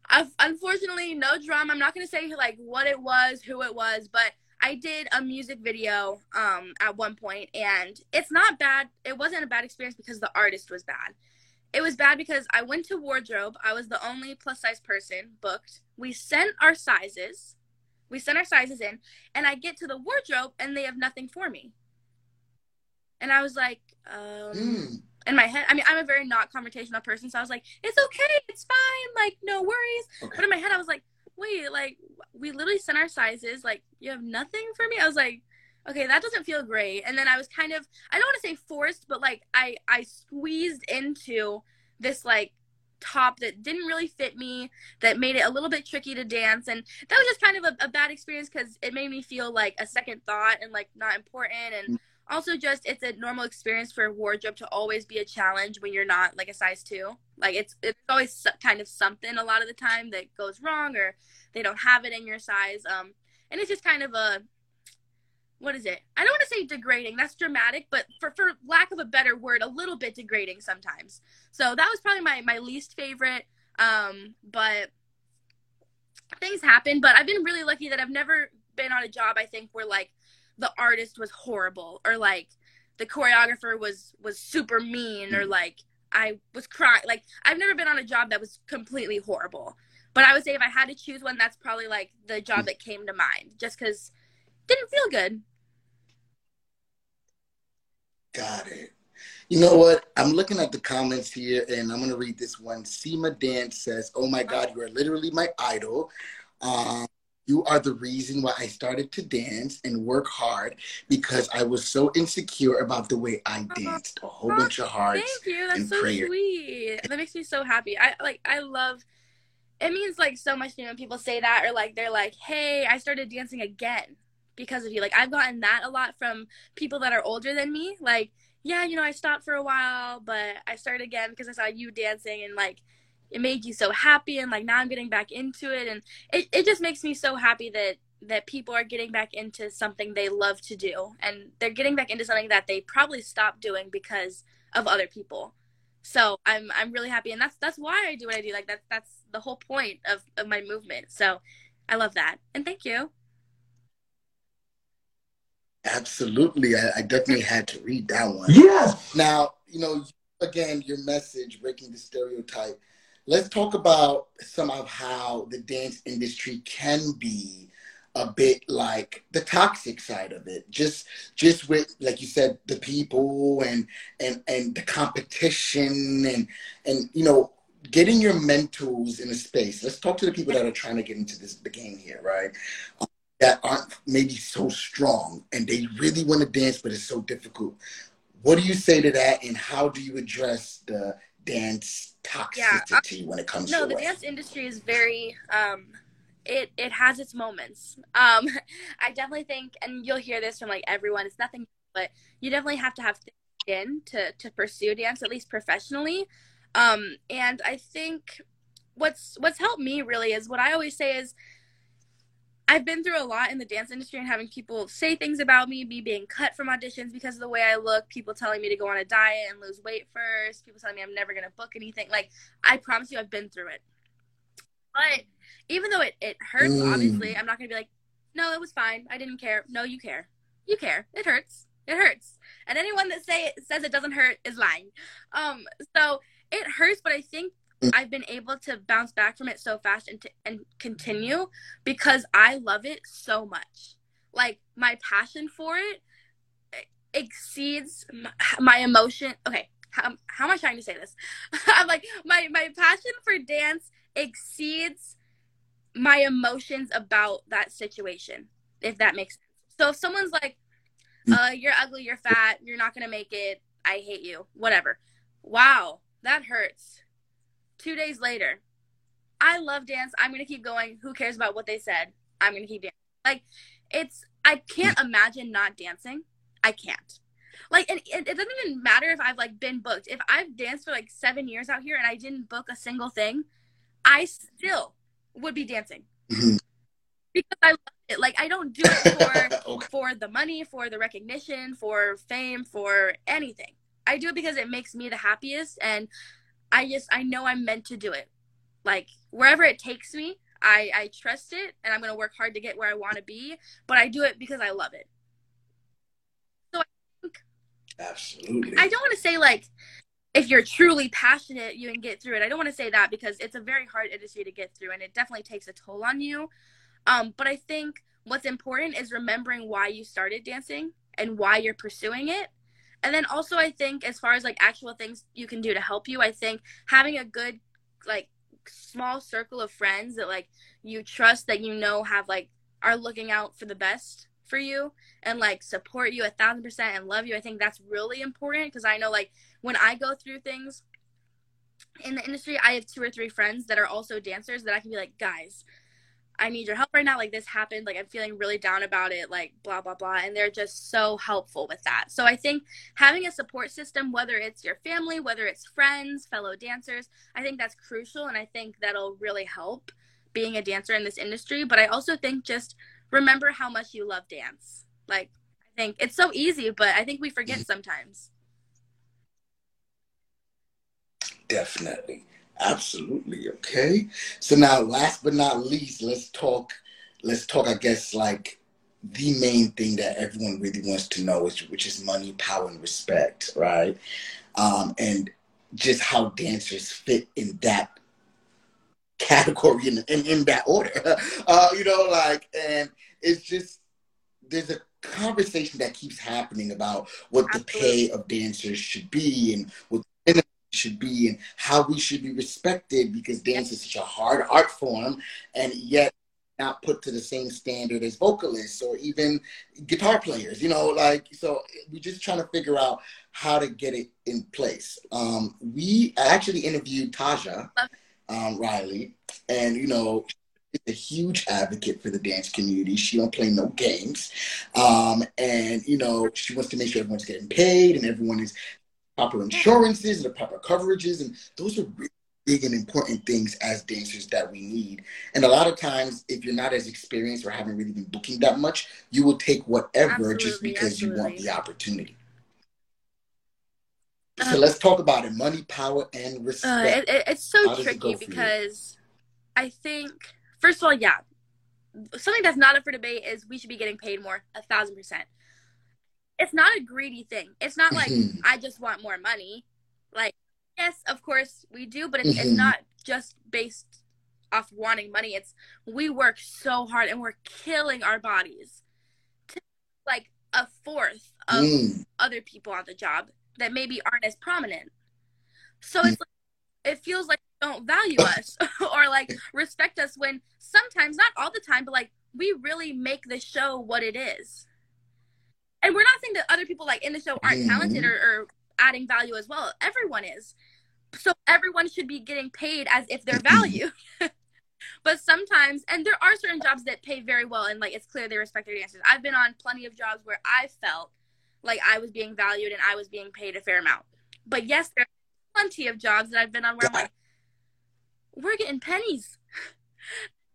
I've, unfortunately, no drum. I'm not gonna say like what it was, who it was, but I did a music video um, at one point, and it's not bad. It wasn't a bad experience because the artist was bad. It was bad because I went to wardrobe. I was the only plus size person booked. We sent our sizes we sent our sizes in, and I get to the wardrobe and they have nothing for me. And I was like, um, mm. In my head, I mean, I'm a very not confrontational person, so I was like, it's okay, it's fine, like, no worries. Okay. But in my head, I was like, wait, like, we literally sent our sizes, like, you have nothing for me? I was like, okay, that doesn't feel great. And then I was kind of, I don't want to say forced, but like, I, I squeezed into this, like, top that didn't really fit me that made it a little bit tricky to dance and that was just kind of a, a bad experience because it made me feel like a second thought and like not important and mm. Also just it's a normal experience for a wardrobe to always be a challenge when you're not like a size two like it's it's always kind of something a lot of the time that goes wrong or they don't have it in your size um and it's just kind of a what is it? I don't want to say degrading. That's dramatic, but for for lack of a better word, a little bit degrading sometimes. So that was probably my my least favorite. Um, but things happen. But I've been really lucky that I've never been on a job. I think where like the artist was horrible or like the choreographer was was super mean or like I was crying. Like I've never been on a job that was completely horrible. But I would say if I had to choose one, that's probably like the job that came to mind, just because didn't feel good. Got it. You know what? I'm looking at the comments here and I'm going to read this one. Seema Dance says, Oh my God, you are literally my idol. Um, you are the reason why I started to dance and work hard because I was so insecure about the way I danced. A whole bunch of hearts. Thank you. That's so prayer. sweet. That makes me so happy. I like. I love. It means like so much to me when people say that or like they're like, "Hey, I started dancing again." because of you. Like I've gotten that a lot from people that are older than me. Like, yeah, you know, I stopped for a while, but I started again because I saw you dancing and like it made you so happy and like now I'm getting back into it and it, it just makes me so happy that that people are getting back into something they love to do and they're getting back into something that they probably stopped doing because of other people. So I'm I'm really happy and that's that's why I do what I do. Like that's that's the whole point of, of my movement. So I love that. And thank you. Absolutely. I, I, definitely had to read that one. Yes. Now, you know, again, your message, breaking the stereotype. Let's talk about some of how the dance industry can be a bit like the toxic side of it. Just just with like you said the people and and and the competition and and you know getting your mentors in a space. Let's talk to the people that are trying to get into this the game here right? Um, that aren't maybe so strong and they really want to dance but it's so difficult. What do you say to that and how do you address the dance toxicity yeah, when it comes to the no the dance industry is very um it it has its moments. Um, I definitely think, and you'll hear this from like everyone. It's nothing, but you definitely have to have in to to pursue dance at least professionally. Um, and I think what's what's helped me really is what I always say is I've been through a lot in the dance industry and having people say things about me, me being cut from auditions because of the way I look, people telling me to go on a diet and lose weight first, people telling me I'm never gonna book anything. Like I promise you I've been through it. But even though it, it hurts, mm. obviously, I'm not gonna be like, no, it was fine. I didn't care. No, you care. You care. It hurts. It hurts. And anyone that say says it doesn't hurt is lying. Um, so it hurts, but I think. I've been able to bounce back from it so fast and to, and continue because I love it so much. Like my passion for it exceeds my emotion. Okay, how, how am I trying to say this? I'm like my my passion for dance exceeds my emotions about that situation, if that makes sense. So if someone's like, mm. uh, you're ugly, you're fat, you're not gonna make it, I hate you, whatever. Wow, that hurts. Two days later, I love dance. I'm gonna keep going. Who cares about what they said? I'm gonna keep dancing. Like, it's I can't imagine not dancing. I can't. Like, and it, it doesn't even matter if I've like been booked. If I've danced for like seven years out here and I didn't book a single thing, I still would be dancing mm-hmm. because I love it. Like I don't do it for okay. for the money, for the recognition, for fame, for anything. I do it because it makes me the happiest, and I just I know I'm meant to do it. Like wherever it takes me, I I trust it, and I'm gonna work hard to get where I want to be. But I do it because I love it. So I think absolutely. I don't want to say like if you're truly passionate, you can get through it. I don't want to say that because it's a very hard industry to get through and it definitely takes a toll on you. Um, but I think what's important is remembering why you started dancing and why you're pursuing it. And then also, I think as far as like actual things you can do to help you, I think having a good, like, small circle of friends that like you trust that you know have like are looking out for the best for you and like support you a thousand percent and love you. I think that's really important because I know like when I go through things in the industry, I have two or three friends that are also dancers that I can be like, guys, I need your help right now. Like this happened. Like I'm feeling really down about it. Like blah blah blah. And they're just so helpful with that. So I think having a support system, whether it's your family, whether it's friends, fellow dancers, I think that's crucial. And I think that'll really help being a dancer in this industry. But I also think just remember how much you love dance. Like, I think it's so easy, but I think we forget mm-hmm. sometimes. Definitely. Absolutely. Okay. So now last but not least, let's talk let's talk, I guess, like the main thing that everyone really wants to know is which is money, power, and respect, right? Um, and just how dancers fit in that category in, in, in that order. Uh, you know, like, and it's just, there's a conversation that keeps happening about what Absolutely. the pay of dancers should be and what should be and how we should be respected because dance is such a hard art form and yet not put to the same standard as vocalists or even guitar players you know like so we're just trying to figure out how to get it in place um, we actually interviewed Taja um, Riley, and you know, is a huge advocate for the dance community. She don't play no games, um, and you know, she wants to make sure everyone's getting paid and everyone is proper insurances and the proper coverages, and those are really big and important things as dancers that we need. And a lot of times, if you're not as experienced or haven't really been booking that much, you will take whatever absolutely, just because absolutely. you want the opportunity. So let's talk about it: money, power, and uh, respect. Uh, it, it, it's so tricky it because you? I think, first of all, yeah, something that's not up for debate is we should be getting paid more, a thousand percent. It's not a greedy thing. It's not like mm-hmm. I just want more money. Like, yes, of course we do, but it's, mm-hmm. it's not just based off wanting money. It's we work so hard and we're killing our bodies to like a fourth of Mm. other people on the job that maybe aren't as prominent. So it's like, it feels like they don't value us or like respect us when sometimes, not all the time, but like we really make the show what it is. And we're not saying that other people like in the show aren't Mhm. talented or, or adding value as well. Everyone is. So everyone should be getting paid as if they're valued. but sometimes, and there are certain jobs that pay very well, and like it's clear they respect their dancers. I've been on plenty of jobs where I felt like I was being valued and I was being paid a fair amount. But yes, there are plenty of jobs that I've been on where I'm like, we're getting pennies.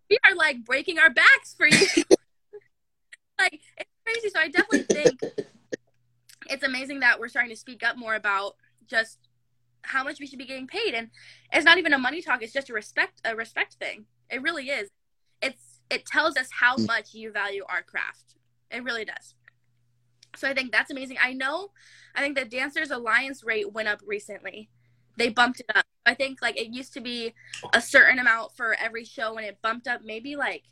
We are like breaking our backs for you. like it's crazy. So I definitely think it's amazing that we're starting to speak up more about just how much we should be getting paid. And it's not even a money talk, it's just a respect a respect thing. It really is. It's it tells us how Mm. much you value our craft. It really does. So I think that's amazing. I know I think the Dancers Alliance rate went up recently. They bumped it up. I think like it used to be a certain amount for every show and it bumped up maybe like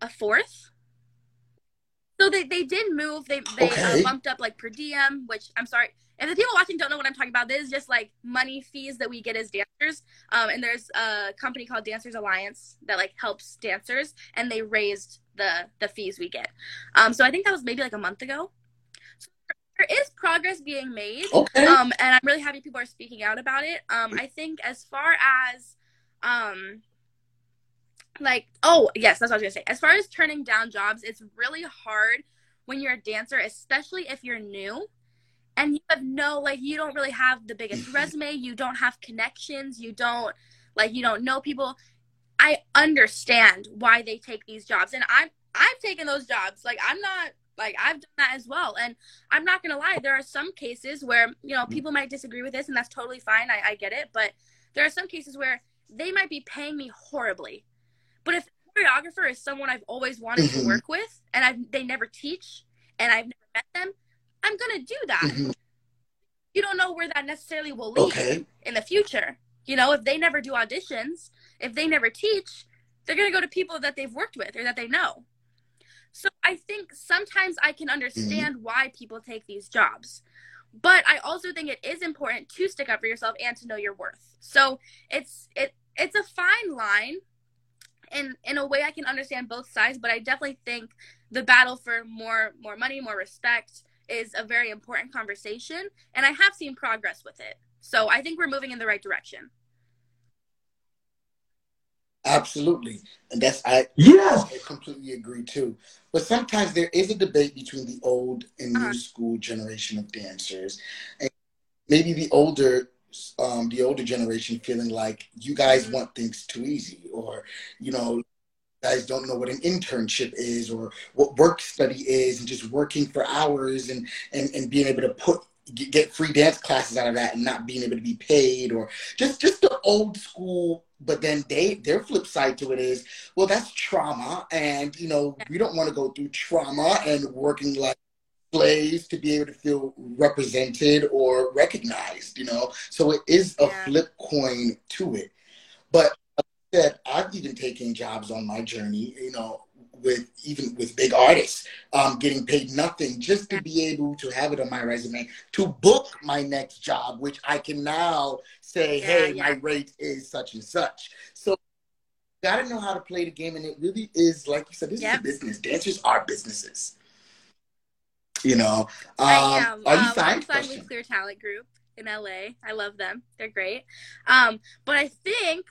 a fourth. So they, they did move. They they Okay. uh, bumped up like per diem, which I'm sorry if the people watching don't know what I'm talking about. This is just like money fees that we get as dancers. Um, and there's a company called Dancers Alliance that like helps dancers, and they raised the the fees we get. Um, so I think that was maybe like a month ago. So there is progress being made Okay. um and i'm really happy people are speaking out about it um i think as far as um like oh yes that's what i was gonna say. As far as turning down jobs it's really hard when you're a dancer especially if you're new and you have no like you don't really have the biggest resume you don't have connections you don't like you don't know people. I understand why they take these jobs and i'm i've taken those jobs. Like i'm not like i've done that as well and i'm not gonna lie there are some cases where you know people might disagree with this and that's totally fine i, I get it but there are some cases where they might be paying me horribly but if the choreographer is someone i've always wanted Mhm. to work with and i they never teach and i've never met them i'm gonna do that Mhm. you don't know where that necessarily will lead Okay. in the future. You know, if they never do auditions, if they never teach, they're going to go to people that they've worked with or that they know. So I think sometimes I can understand why people take these jobs. But I also think it is important to stick up for yourself and to know your worth. So it's it it's a fine line. And in a way I can understand both sides, but I definitely think the battle for more more money, more respect is a very important conversation and I have seen progress with it. So I think we're moving in the right direction. Absolutely. And that's I Yes. I completely agree too. But sometimes there is a debate between the old and new Uh-huh. school generation of dancers. And maybe the older um, the older generation feeling like you guys Mhm. want things too easy or you know guys don't know what an internship is or what work study is and just working for hours and and, and being able to put get get free dance classes out of that and not being able to be paid or just just the old school but then they their flip side to it is well that's trauma and you know we don't want to go through trauma and working like slaves to be able to feel represented or recognized you know? So it is a Yeah. flip coin to it. But like I said i've even taken jobs on my journey you know with even with big artists um, getting paid nothing just to be able to have it on my resume to book my next job which i can now say Yeah, hey yeah. my rate is such and such. So gotta know how to play the game and it really is like you said this is a business. Dancers are businesses you know um, I am. are you um, signed I'm signed with Clear Talent Group in LA. I love them. They're great. Um, but I think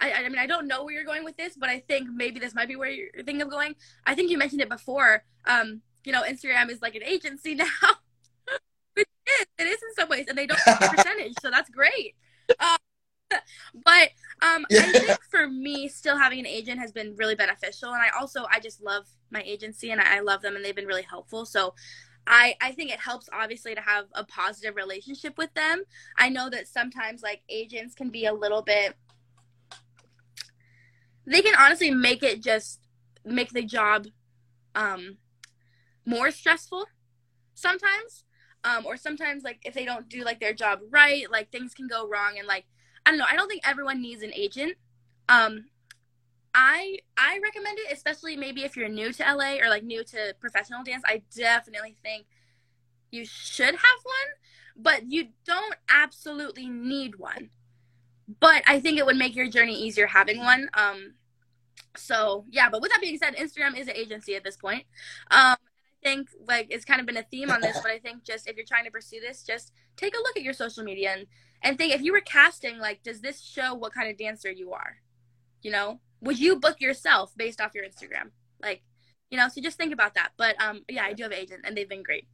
I, I mean I don't know where you're going with this, but I think maybe this might be where you're thinking of going. I think you mentioned it before. Um, you know, Instagram is like an agency now. It is. It is in some ways, and they don't take a percentage, so that's great. Um, but um, Yeah. I think for me, still having an agent has been really beneficial, and I also I just love my agency, and I, I love them, and they've been really helpful. So I, I think it helps obviously to have a positive relationship with them. I know that sometimes like agents can be a little bit they can honestly make it just make the job um more stressful sometimes. Um or sometimes like if they don't do like their job right, like things can go wrong and like I don't know, I don't think everyone needs an agent. Um I I recommend it, especially maybe if you're new to LA or like new to professional dance. I definitely think you should have one, but you don't absolutely need one. But I think it would make your journey easier having one. Um, so yeah. But with that being said, Instagram is an agency at this point. Um, I think like it's kind of been a theme on this, but I think just if you're trying to pursue this, just take a look at your social media and and think if you were casting, like, does this show what kind of dancer you are? You know, would you book yourself based off your Instagram? Like, you know, so just think about that. But um, yeah, I do have an agent, and they've been great.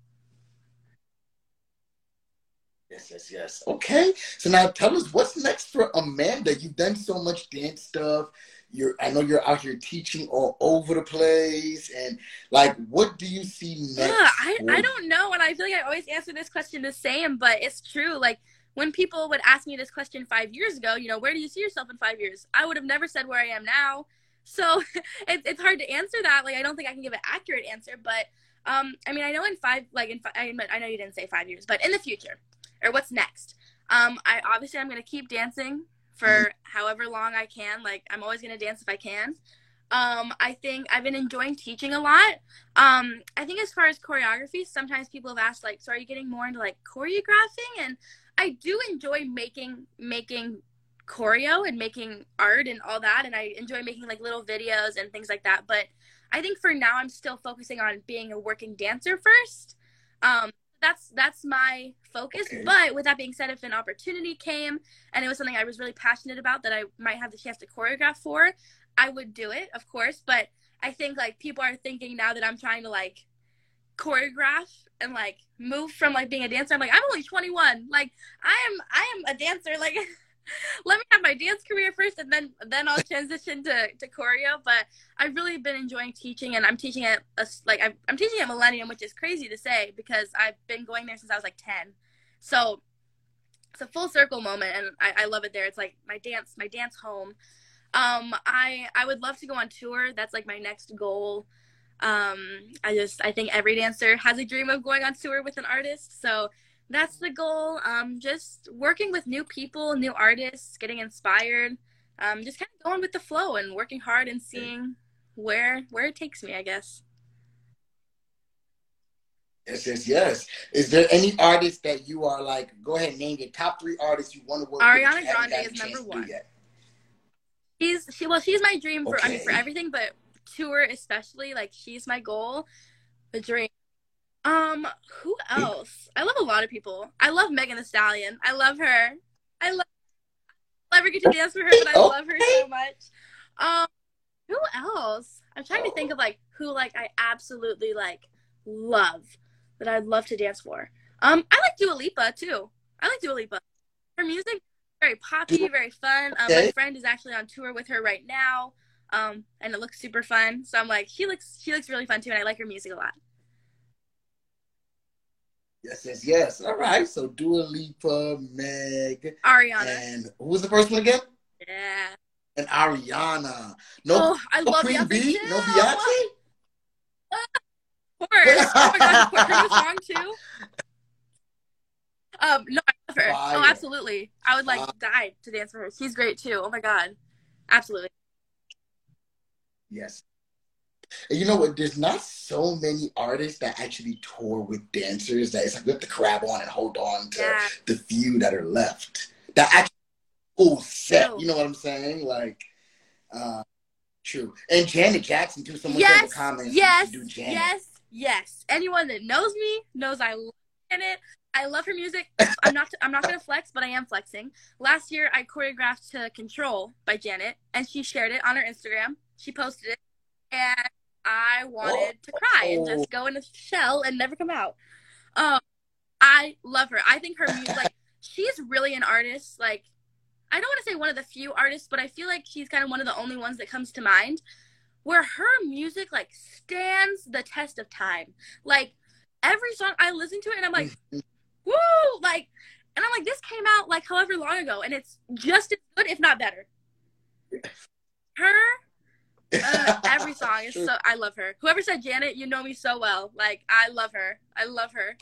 Yes, yes, yes. Okay. So now tell us what's next for Amanda. You've done so much dance stuff. You're I know you're out here teaching all over the place and like what do you see next? Yeah, I, I don't know. And I feel like I always answer this question the same, but it's true. Like when people would ask me this question five years ago, you know, where do you see yourself in five years? I would have never said where I am now. So it's it's hard to answer that. Like I don't think I can give an accurate answer, but um, I mean, I know in five, like in, I, I know you didn't say five years, but in the future, or what's next? Um, I obviously I'm gonna keep dancing for mm-hmm. however long I can. Like I'm always gonna dance if I can. Um, I think I've been enjoying teaching a lot. Um, I think as far as choreography, sometimes people have asked like, so are you getting more into like choreographing? And I do enjoy making making choreo and making art and all that, and I enjoy making like little videos and things like that. But I think for now, I'm still focusing on being a working dancer first. Um, that's that's my focus. Okay. But with that being said, if an opportunity came and it was something I was really passionate about that I might have the chance to choreograph for, I would do it, of course. But I think like people are thinking now that I'm trying to like choreograph and like move from like being a dancer. I'm like, I'm only 21. Like I am I am a dancer. Like let me have my dance career first and then then I'll transition to, to choreo. But I've really been enjoying teaching and I'm teaching at a, like I'm, I'm teaching at Millennium, which is crazy to say because I've been going there since I was like 10. So it's a full circle moment and I, I love it there. It's like my dance, my dance home. Um, I I would love to go on tour. That's like my next goal. Um, I just I think every dancer has a dream of going on tour with an artist. So that's the goal. Um, just working with new people, new artists, getting inspired. Um, just kind of going with the flow and working hard and seeing where where it takes me. I guess. Yes, yes, yes. Is there any artist that you are like? Go ahead, name your top three artists you want to work Ariana with. Ariana Grande is number one. She's she well, she's my dream for okay. I mean for everything, but tour especially, like she's my goal. The dream. Um, who else? I love a lot of people. I love Megan Thee Stallion. I love her. I love I'll never get to dance with her, but I love her so much. Um, who else? I'm trying to think of like who like I absolutely like love that I'd love to dance for. Um, I like Dua Lipa too. I like Dua Lipa. Her music very poppy, very fun. Um. My friend is actually on tour with her right now, um, and it looks super fun. So I'm like, she looks she looks really fun too, and I like her music a lot. Yes, yes, yes. All right. So Dua Lipa, Meg, Ariana, and who was the first one again? Yeah. And Ariana. No, oh, I no love Queen B. Too. No Beyonce. Of course. Oh my god, her new song too. Um, no, I love her. Oh, Fire. Oh, absolutely. I would like die to dance for her. She's great too. Oh my god, absolutely. Yes. And you know what? There's not so many artists that actually tour with dancers that it's like we have to grab on and hold on to yeah. the few that are left. That actually full set. You know what I'm saying? Like, uh, true. And Janet Jackson too. Someone yes, in the comments. Yes. Yes. Yes. Anyone that knows me knows I love Janet. I love her music. I'm not. I'm not gonna flex, but I am flexing. Last year, I choreographed to "Control" by Janet, and she shared it on her Instagram. She posted it, and I wanted to cry and just go in a shell and never come out. Um, I love her. I think her music, like, she's really an artist. Like, I don't want to say one of the few artists, but I feel like she's kind of one of the only ones that comes to mind where her music like stands the test of time. Like every song I listen to it and I'm like, mm-hmm. woo, like, and I'm like, this came out like however long ago, and it's just as good, if not better. Her, uh, every song is so. I love her. Whoever said Janet, you know me so well. Like I love her. I love her.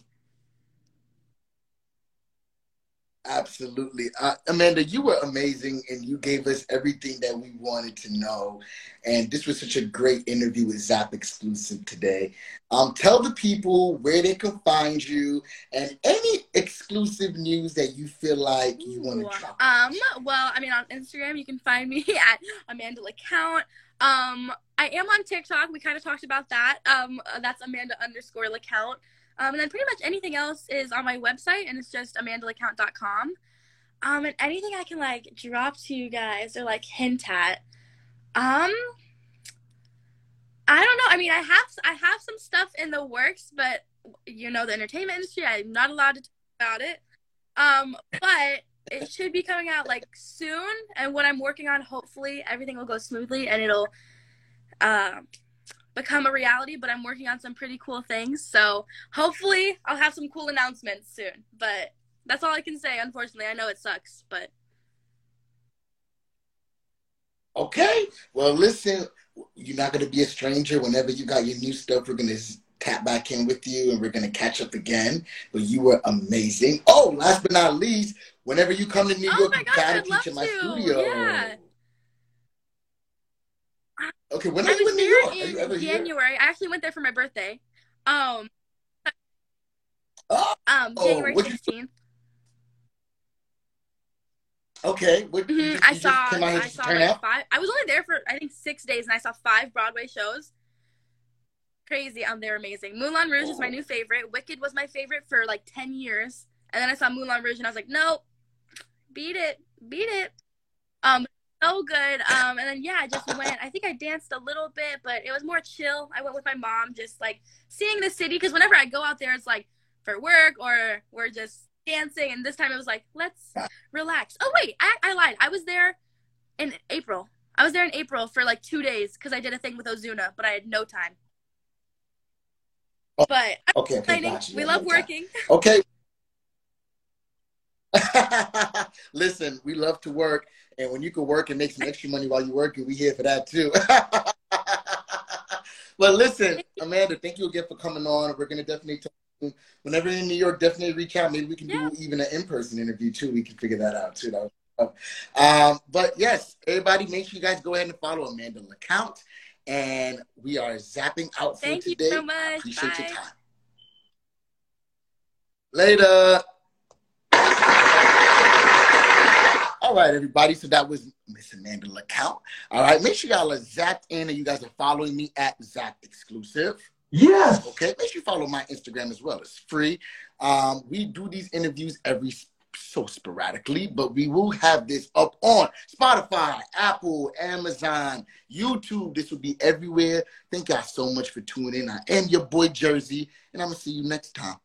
Absolutely. Uh, Amanda, you were amazing and you gave us everything that we wanted to know. And this was such a great interview with ZapXclusive today. Um, tell the people where they can find you and any exclusive news that you feel like you want to drop. Um, well, I mean, on Instagram, you can find me at Amanda LaCount. Um, I am on TikTok. We kind of talked about that. Um, that's Amanda underscore LaCount. Um, and then pretty much anything else is on my website, and it's just amandalaCount.com. Um, and anything I can like drop to you guys or like hint at. Um, I don't know. I mean, I have I have some stuff in the works, but you know, the entertainment industry, I'm not allowed to talk about it. Um, but it should be coming out like soon, and what I'm working on, hopefully, everything will go smoothly and it'll. Uh, become a reality, but I'm working on some pretty cool things. So hopefully I'll have some cool announcements soon. But that's all I can say, unfortunately. I know it sucks, but Okay. Well listen, you're not gonna be a stranger. Whenever you got your new stuff, we're gonna tap back in with you and we're gonna catch up again. But you were amazing. Oh, last but not least, whenever you come to New oh York, my you gotta I'd teach in my to. studio. Yeah. Okay, when I are you was in New there York? Are you ever in here? January. I actually went there for my birthday. Um Oh, um Oh, January 16th. okay. What, you Mhm, I you just saw here I saw like five I was only there for I think 6 days and I saw 5 Broadway shows. Crazy, um they're amazing. Moulin Rouge is my Oh. new favorite. Wicked was my favorite for like 10 years. And then I saw Moulin Rouge and I was like, "Nope. Beat it. Beat it." Um so good. Um and then yeah, I just went. I think I danced a little bit, but it was more chill. I went with my mom just like seeing the city cuz whenever I go out there it's like for work or we're just dancing and this time it was like, "Let's relax." Oh wait, I I lied. I was there in April. I was there in April for like 2 days cuz I did a thing with Ozuna, but I had no time. Oh, But I'm Okay, okay, gotcha. We Yeah, love time. working. Okay. Listen, we love to work, and when you can work and make some extra money while you're working, we here for that too. but listen, Amanda, thank you again for coming on. We're gonna definitely talk. Whenever you're in New York, definitely reach out. Maybe we can Yeah. do even an in-person interview too. We can figure that out too. That. Um, but yes, everybody, make sure you guys go ahead and follow Amanda LaCount. And we are zapping out for Thank you today. so much. I appreciate your time. Later. All right, everybody. So that was Miss Amanda LaCount. All right, make sure y'all are zapped in and you guys are following me at ZapXclusive. Yes. Okay, make sure you follow my Instagram as well. It's free. Um, we do these interviews every s- so sporadically, but we will have this up on Spotify, Apple, Amazon, YouTube. This will be everywhere. Thank y'all so much for tuning in. I am your boy Jersey, and I'm gonna see you next time.